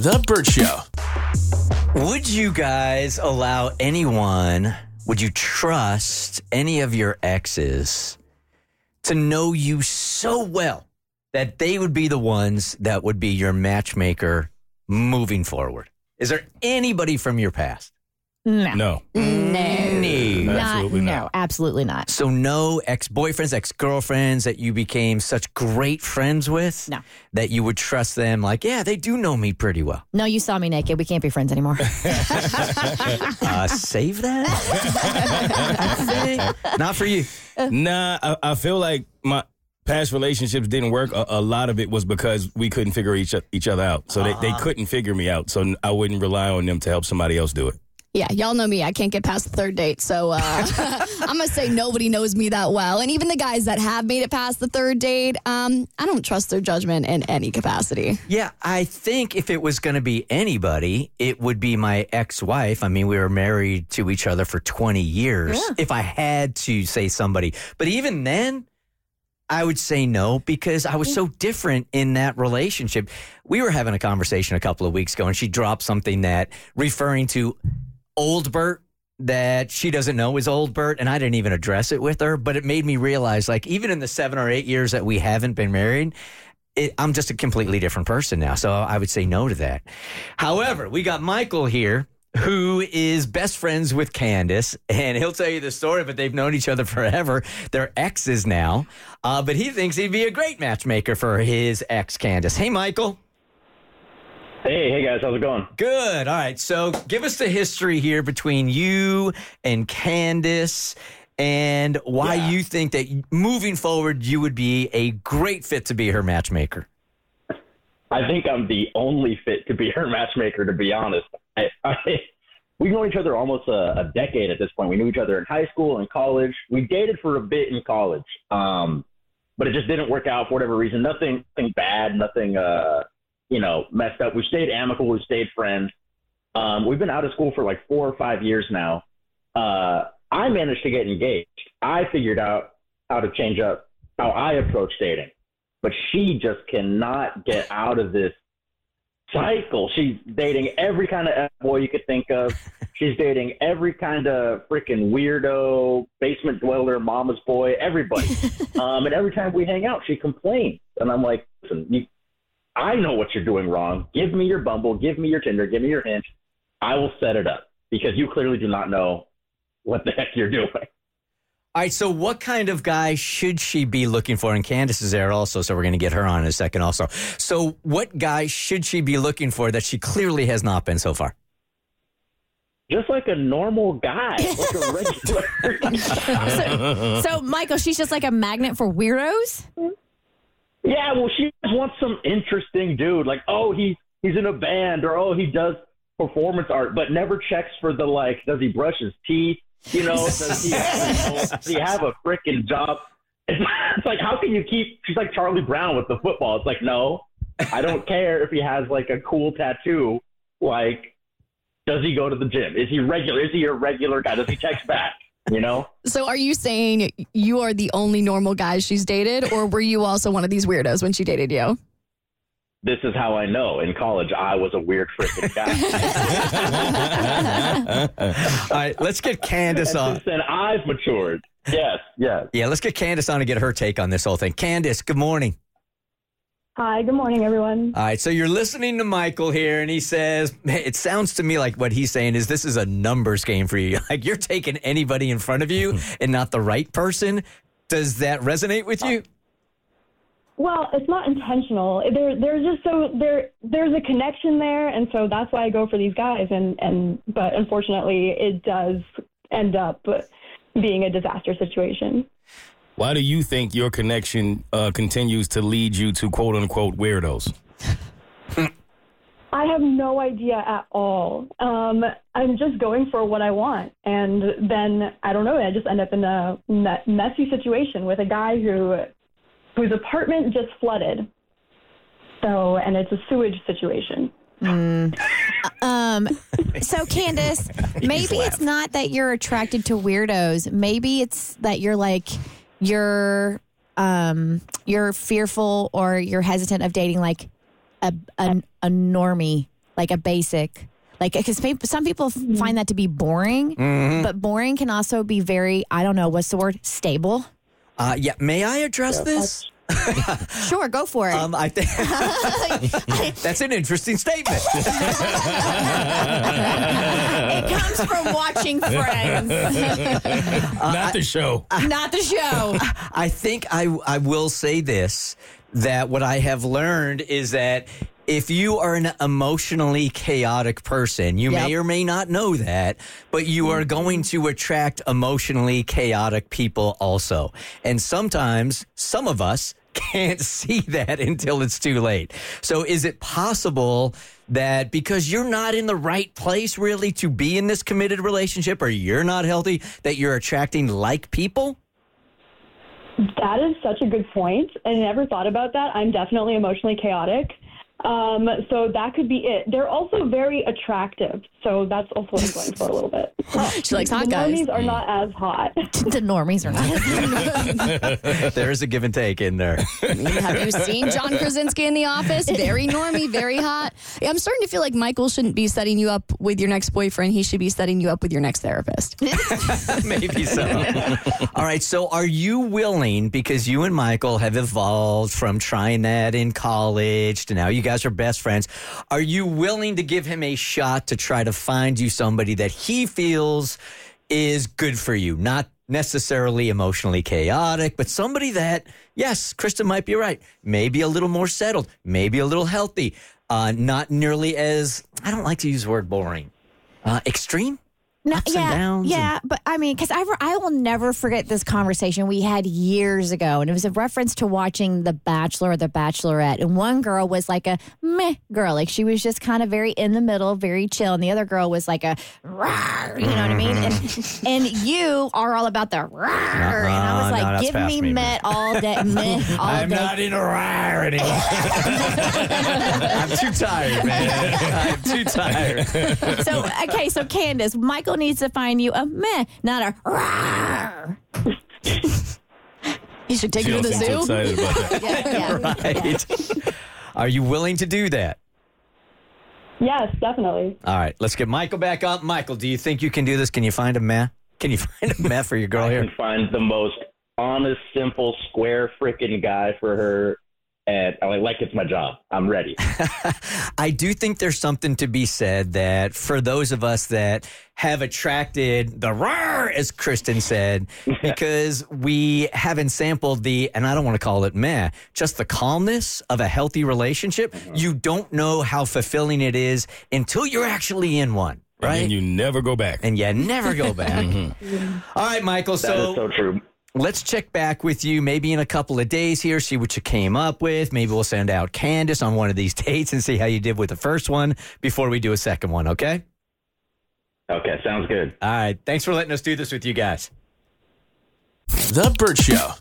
The Bert Show. Would you guys allow anyone, would you trust any of your exes to know you so well that they would be the ones that would be your matchmaker moving forward? Is there anybody from your past? No. No. No. No. Not, Absolutely no, not. absolutely not. So, no ex boyfriends, ex girlfriends that you became such great friends with No. that you would trust them, like, yeah, they do know me pretty well. No, you saw me naked. We can't be friends anymore. Uh, save that? I think. Not for you. Nah, I, I feel like my past relationships didn't work. A, a lot of it was because we couldn't figure each, each other out. So they, they couldn't figure me out. So I wouldn't rely on them to help somebody else do it. Yeah, y'all know me. I can't get past the third date. So uh, I'm going to say nobody knows me that well. And even the guys that have made it past the third date, um, I don't trust their judgment in any capacity. Yeah, I think if it was going to be anybody, it would be my ex wife. I mean, we were married to each other for 20 years. If I had to say somebody, but even then, I would say no because I was so different in that relationship. We were having a conversation a couple of weeks ago, and she dropped something that referring to old Bert that she doesn't know is old Bert, and I didn't even address it with her. But it made me realize, like, even in the seven or eight years that we haven't been married, it, I'm just a completely different person now. So I would say no to that. However, we got Michael here. Who is best friends with Candace, and he'll tell you the story, but they've known each other forever. They're exes now, uh, but he thinks he'd be a great matchmaker for his ex, Candace. Hey, Michael. Hey, hey guys, how's it going? Good. All right. So give us the history here between you and Candace and why Yeah. you think that moving forward you would be a great fit to be her matchmaker. I think I'm the only fit to be her matchmaker, to be honest. I, I, we've known each other almost a, a decade at this point. We knew each other in high school and college. We dated for a bit in college, um, but it just didn't work out for whatever reason. Nothing, nothing bad, nothing, uh, you know, messed up. We stayed amicable. We stayed friends. Um, we've been out of school for like four or five years now. Uh, I managed to get engaged. I figured out how to change up how I approach dating but she just cannot get out of this cycle. She's dating every kind of F boy you could think of. She's dating every kind of freaking weirdo, basement dweller, mama's boy, everybody. um, and every time we hang out, she complains. And I'm like, listen, you, I know what you're doing wrong. Give me your Bumble, give me your Tinder, give me your Hinge. I will set it up because you clearly do not know what the heck you're doing. All right, so what kind of guy should she be looking for? And Candace is there also, so we're going to get her on in a second also. So, what guy should she be looking for that she clearly has not been so far? Just like a normal guy, like a regular. so, so, Michael, she's just like a magnet for weirdos. Yeah, well, she wants some interesting dude. Like, oh, he he's in a band, or oh, he does performance art, but never checks for the like. Does he brush his teeth? You know, does he, does he have a freaking job? It's like, how can you keep? She's like Charlie Brown with the football. It's like, no, I don't care if he has like a cool tattoo. Like, does he go to the gym? Is he regular? Is he a regular guy? Does he text back? You know. So are you saying you are the only normal guy she's dated, or were you also one of these weirdos when she dated you? This is how I know. In college, I was a weird freaking guy. All right, let's get Candace on. Since then, I've matured. Yes, yes. Yeah, let's get Candace on to get her take on this whole thing. Candace, good morning. Hi, good morning, everyone. All right, so you're listening to Michael here, and he says, it sounds to me like what he's saying is this is a numbers game for you. Like you're taking anybody in front of you mm-hmm. and not the right person. Does that resonate with you? Well, it's not intentional. There, there's just so there, there's a connection there, and so that's why I go for these guys. And and but unfortunately, it does end up being a disaster situation. Why do you think your connection uh, continues to lead you to quote unquote weirdos? I have no idea at all. Um, I'm just going for what I want, and then I don't know. I just end up in a messy situation with a guy who whose apartment just flooded. So, and it's a sewage situation. Um, so Candace, maybe it's not that you're attracted to weirdos. Maybe it's that you're like you're um you're fearful or you're hesitant of dating like a a, a normie, like a basic. Like, because some people Mm-hmm. find that to be boring, but boring can also be very, I don't know, what's the word? Stable. Uh, yeah, may I address this? Sure, go for it. Um, I think that's an interesting statement. it comes from watching Friends, Not the show. not the show. I think I I will say this that what I have learned is that if you are an emotionally chaotic person, you may or may not know that, but you are going to attract emotionally chaotic people also. And sometimes some of us can't see that until it's too late. So is it possible that because you're not in the right place really to be in this committed relationship or you're not healthy that you're attracting like people? That is such a good point. I never thought about that. I'm definitely emotionally chaotic. Um, so that could be it. They're also very attractive. So that's also what I'm going for a little bit. She likes hot the guys. normies are not as hot. the normies are not. there is a give and take in there. Have you seen John Krasinski in The Office? Very normy, very hot. I'm starting to feel like Michael shouldn't be setting you up with your next boyfriend. He should be setting you up with your next therapist. Maybe so. All right. So, are you willing, because you and Michael have evolved from trying that in college to now you guys are best friends, are you willing to give him a shot to try to find you somebody that he feels is good for you? Not necessarily emotionally chaotic, but somebody that, yes, Kristen might be right, maybe a little more settled, maybe a little healthy, uh, not nearly as, I don't like to use the word boring, uh, extreme? No, Ups and yeah, yeah, but I mean, because I, re- I will never forget this conversation we had years ago, and it was a reference to watching The Bachelor or The Bachelorette, and one girl was like a meh girl, like she was just kind of very in the middle, very chill, and the other girl was like a rawr, you know what I mean? And, mm-hmm. and you are all about the rawr, uh-uh, and I was Uh-uh, no, like, give me me, meh all day, meh all I'm day. I'm not in a rire anymore. I'm too tired, man. I'm too tired. So okay, so Candace, Michael needs to find you a meh, not a rawr. You should take She her to the zoo. excited about that. Yeah, yeah. Right. Are you willing to do that? yes, definitely. All right, let's get Michael back up. Michael, do you think you can do this? Can you find a meh? Can you find a meh for your girl I here? can find the most honest, simple, square freaking guy for her, and I like, like it's my job. I'm ready. I do think there's something to be said that for those of us that have attracted the roar, as Kristen said, because we haven't sampled the, and I don't want to call it meh, just the calmness of a healthy relationship. Mm-hmm. You don't know how fulfilling it is until you're actually in one, right? And you never go back. and you never go back. Mm-hmm. All right, Michael. That is so true. Let's check back with you maybe in a couple of days here, see what you came up with. Maybe we'll send out Candace on one of these dates and see how you did with the first one before we do a second one, okay? Okay, sounds good. All right. Thanks for letting us do this with you guys. The Bert Show.